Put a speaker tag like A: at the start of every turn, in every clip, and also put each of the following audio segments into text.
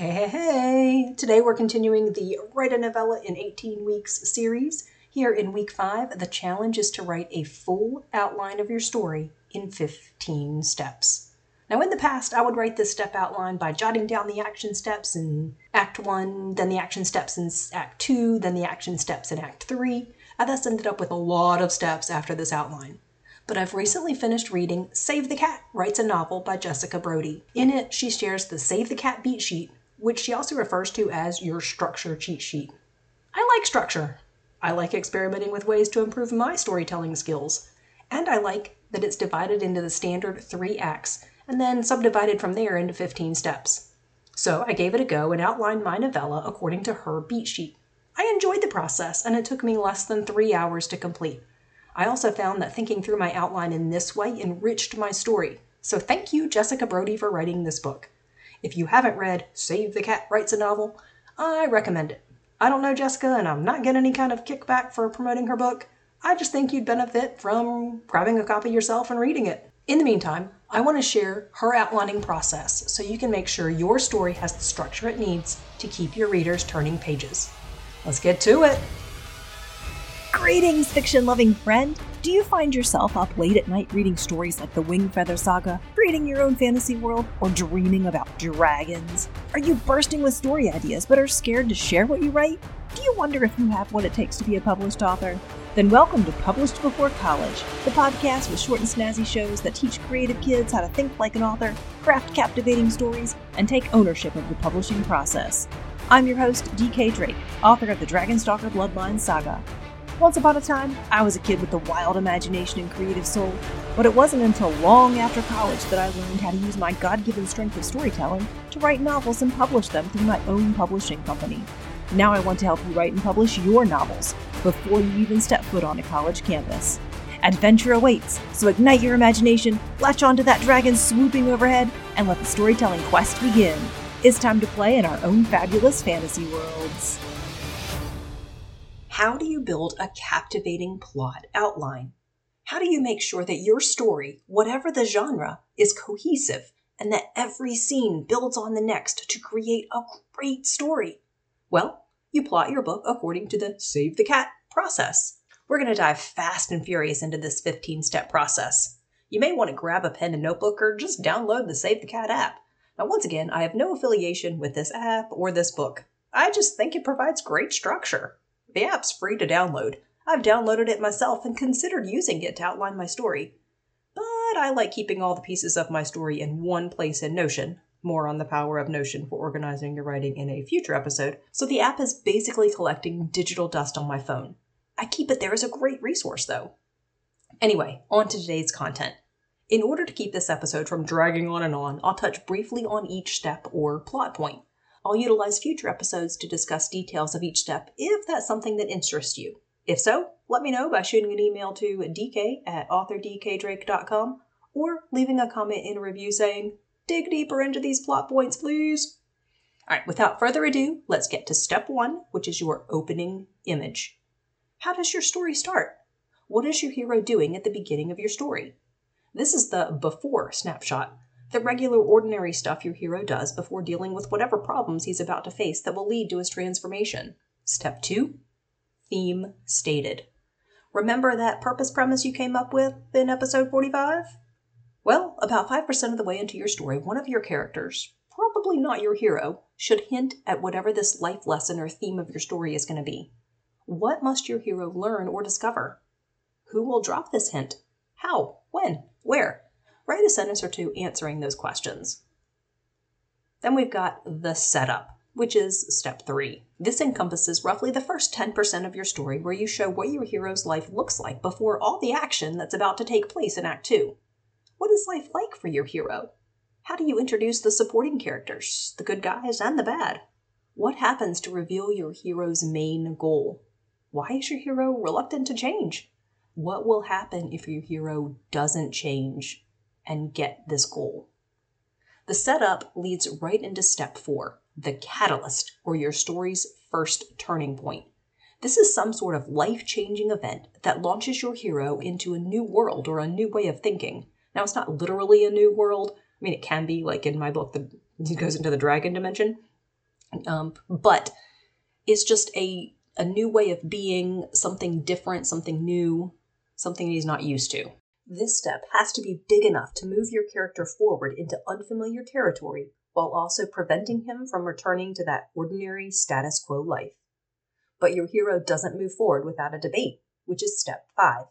A: Hey, hey, hey! Today we're continuing the Write a Novella in 18 Weeks series. Here in week 5, the challenge is to write a full outline of your story in 15 steps. Now, in the past, I would write this step outline by jotting down the action steps in Act 1, then the action steps in Act 2, then the action steps in Act 3. I thus ended up with a lot of steps after this outline but I've recently finished reading Save the Cat Writes a Novel by Jessica Brody. In it, she shares the Save the Cat beat sheet, which she also refers to as your structure cheat sheet. I like structure. I like experimenting with ways to improve my storytelling skills. And I like that it's divided into the standard three acts and then subdivided from there into 15 steps. So I gave it a go and outlined my novella according to her beat sheet. I enjoyed the process, and it took me less than three hours to complete. I also found that thinking through my outline in this way enriched my story. So thank you, Jessica Brody, for writing this book. If you haven't read Save the Cat Writes a Novel, I recommend it. I don't know Jessica, and I'm not getting any kind of kickback for promoting her book. I just think you'd benefit from grabbing a copy yourself and reading it. In the meantime, I want to share her outlining process so you can make sure your story has the structure it needs to keep your readers turning pages. Let's get to it!
B: Greetings, fiction loving friend! Do you find yourself up late at night reading stories like the Wingfeather Saga, creating your own fantasy world, or dreaming about dragons? Are you bursting with story ideas but are scared to share what you write? Do you wonder if you have what it takes to be a published author? Then welcome to Published Before College, the podcast with short and snazzy shows that teach creative kids how to think like an author, craft captivating stories, and take ownership of the publishing process. I'm your host, DK Drake, author of the Dragonstalker Bloodline Saga. Once upon a time, I was a kid with a wild imagination and creative soul, but it wasn't until long after college that I learned how to use my God given strength of storytelling to write novels and publish them through my own publishing company. Now I want to help you write and publish your novels before you even step foot on a college campus. Adventure awaits, so ignite your imagination, latch onto that dragon swooping overhead, and let the storytelling quest begin. It's time to play in our own fabulous fantasy worlds.
A: How do you build a captivating plot outline? How do you make sure that your story, whatever the genre, is cohesive and that every scene builds on the next to create a great story? Well, you plot your book according to the Save the Cat process. We're going to dive fast and furious into this 15 step process. You may want to grab a pen and notebook or just download the Save the Cat app. Now, once again, I have no affiliation with this app or this book. I just think it provides great structure. The app's free to download. I've downloaded it myself and considered using it to outline my story. But I like keeping all the pieces of my story in one place in Notion. More on the power of Notion for organizing your writing in a future episode. So the app is basically collecting digital dust on my phone. I keep it there as a great resource, though. Anyway, on to today's content. In order to keep this episode from dragging on and on, I'll touch briefly on each step or plot point. I'll utilize future episodes to discuss details of each step if that's something that interests you. If so, let me know by shooting an email to dk at authordkdrake.com or leaving a comment in a review saying, dig deeper into these plot points, please. All right, without further ado, let's get to step one, which is your opening image. How does your story start? What is your hero doing at the beginning of your story? This is the before snapshot the regular, ordinary stuff your hero does before dealing with whatever problems he's about to face that will lead to his transformation. Step 2 Theme stated. Remember that purpose premise you came up with in episode 45? Well, about 5% of the way into your story, one of your characters, probably not your hero, should hint at whatever this life lesson or theme of your story is going to be. What must your hero learn or discover? Who will drop this hint? How? When? Where? Write a sentence or two answering those questions. Then we've got the setup, which is step three. This encompasses roughly the first 10% of your story where you show what your hero's life looks like before all the action that's about to take place in Act 2. What is life like for your hero? How do you introduce the supporting characters, the good guys and the bad? What happens to reveal your hero's main goal? Why is your hero reluctant to change? What will happen if your hero doesn't change? And get this goal. The setup leads right into step four the catalyst, or your story's first turning point. This is some sort of life changing event that launches your hero into a new world or a new way of thinking. Now, it's not literally a new world. I mean, it can be, like in my book, the, goes into the dragon dimension. Um, but it's just a a new way of being, something different, something new, something he's not used to. This step has to be big enough to move your character forward into unfamiliar territory while also preventing him from returning to that ordinary status quo life. But your hero doesn't move forward without a debate, which is step five.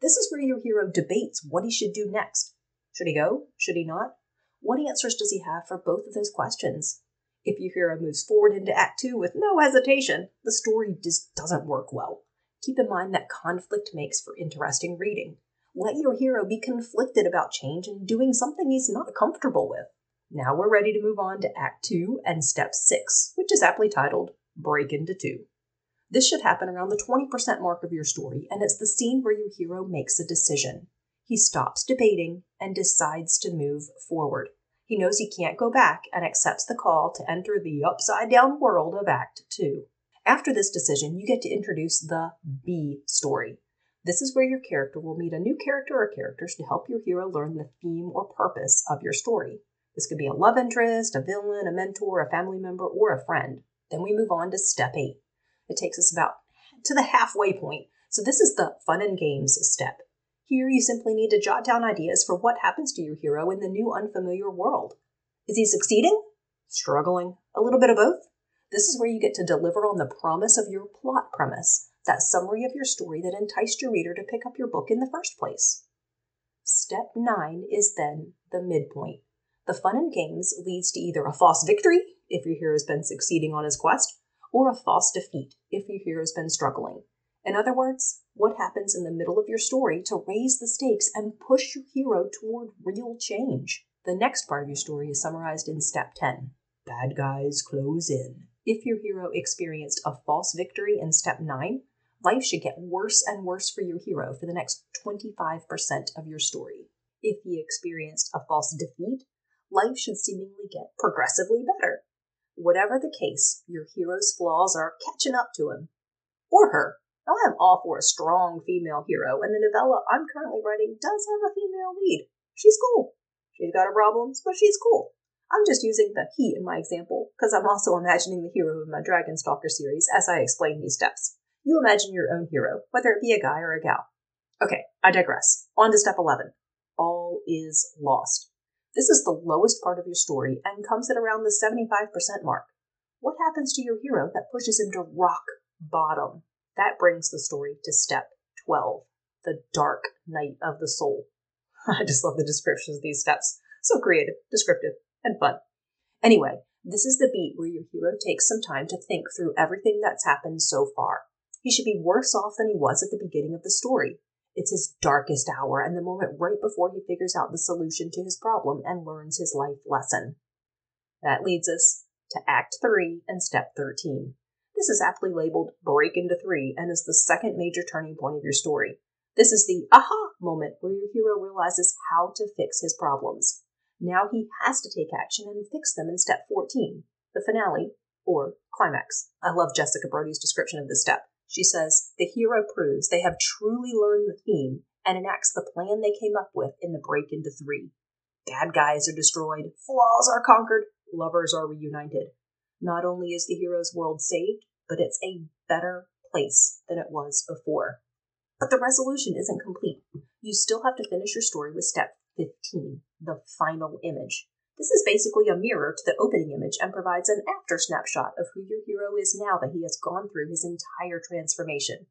A: This is where your hero debates what he should do next. Should he go? Should he not? What answers does he have for both of those questions? If your hero moves forward into Act 2 with no hesitation, the story just doesn't work well. Keep in mind that conflict makes for interesting reading. Let your hero be conflicted about change and doing something he's not comfortable with. Now we're ready to move on to Act 2 and Step 6, which is aptly titled Break into Two. This should happen around the 20% mark of your story, and it's the scene where your hero makes a decision. He stops debating and decides to move forward. He knows he can't go back and accepts the call to enter the upside down world of Act 2. After this decision, you get to introduce the B story. This is where your character will meet a new character or characters to help your hero learn the theme or purpose of your story. This could be a love interest, a villain, a mentor, a family member, or a friend. Then we move on to step eight. It takes us about to the halfway point. So this is the fun and games step. Here you simply need to jot down ideas for what happens to your hero in the new unfamiliar world. Is he succeeding? Struggling? A little bit of both? This is where you get to deliver on the promise of your plot premise, that summary of your story that enticed your reader to pick up your book in the first place. Step 9 is then the midpoint. The fun and games leads to either a false victory, if your hero has been succeeding on his quest, or a false defeat, if your hero has been struggling. In other words, what happens in the middle of your story to raise the stakes and push your hero toward real change. The next part of your story is summarized in step 10 Bad guys close in. If your hero experienced a false victory in step 9, life should get worse and worse for your hero for the next 25% of your story. If he experienced a false defeat, life should seemingly get progressively better. Whatever the case, your hero's flaws are catching up to him. Or her. Now, I'm all for a strong female hero, and the novella I'm currently writing does have a female lead. She's cool. She's got her problems, but she's cool. I'm just using the he in my example because I'm also imagining the hero of my Dragonstalker series as I explain these steps. You imagine your own hero, whether it be a guy or a gal. Okay, I digress. On to step 11. All is lost. This is the lowest part of your story and comes at around the 75% mark. What happens to your hero that pushes him to rock bottom? That brings the story to step 12, the dark night of the soul. I just love the descriptions of these steps. So creative, descriptive, and fun. Anyway, this is the beat where your hero takes some time to think through everything that's happened so far. He should be worse off than he was at the beginning of the story. It's his darkest hour and the moment right before he figures out the solution to his problem and learns his life lesson. That leads us to Act 3 and Step 13. This is aptly labeled Break into Three and is the second major turning point of your story. This is the aha moment where your hero realizes how to fix his problems. Now he has to take action and fix them in step 14, the finale or climax. I love Jessica Brody's description of this step. She says, The hero proves they have truly learned the theme and enacts the plan they came up with in the break into three. Bad guys are destroyed, flaws are conquered, lovers are reunited. Not only is the hero's world saved, but it's a better place than it was before. But the resolution isn't complete. You still have to finish your story with step 15, the final image. This is basically a mirror to the opening image and provides an after snapshot of who your hero is now that he has gone through his entire transformation.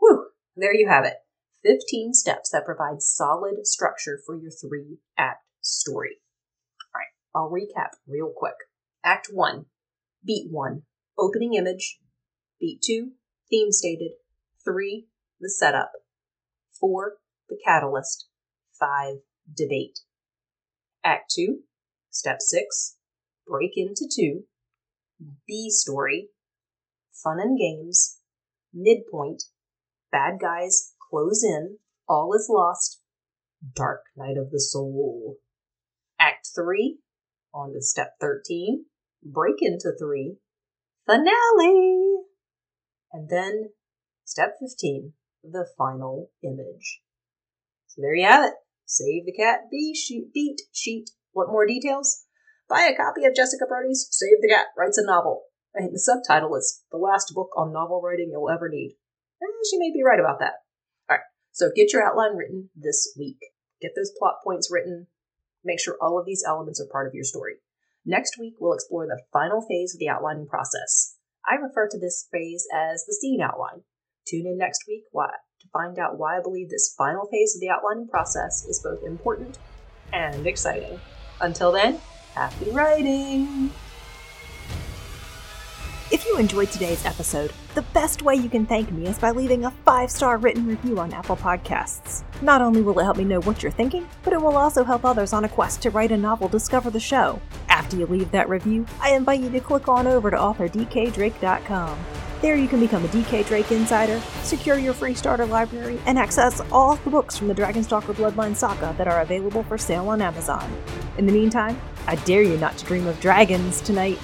A: Whew, there you have it. 15 steps that provide solid structure for your three act story. All right, I'll recap real quick. Act 1, beat 1, opening image. Beat 2, theme stated. 3, the setup. 4, the catalyst. 5, debate. Act 2, Step 6 Break into 2. B story Fun and games. Midpoint Bad guys close in. All is lost. Dark night of the soul. Act 3 On to step 13 Break into 3. Finale! And then step 15 The final image. So there you have it. Save the cat, beat sheet, Want more details? buy a copy of Jessica Brody's Save the Cat Writes a Novel. And the subtitle is The Last Book on Novel Writing You'll Ever Need. And she may be right about that. All right, so get your outline written this week. Get those plot points written. Make sure all of these elements are part of your story. Next week, we'll explore the final phase of the outlining process. I refer to this phase as the scene outline. Tune in next week why, to find out why I believe this final phase of the outlining process is both important and exciting. Until then, happy writing!
B: If you enjoyed today's episode, the best way you can thank me is by leaving a five star written review on Apple Podcasts. Not only will it help me know what you're thinking, but it will also help others on a quest to write a novel discover the show. After you leave that review, I invite you to click on over to authordkdrake.com. There you can become a DK Drake Insider, secure your free starter library, and access all the books from the Dragonstalker Bloodline saga that are available for sale on Amazon. In the meantime, I dare you not to dream of dragons tonight.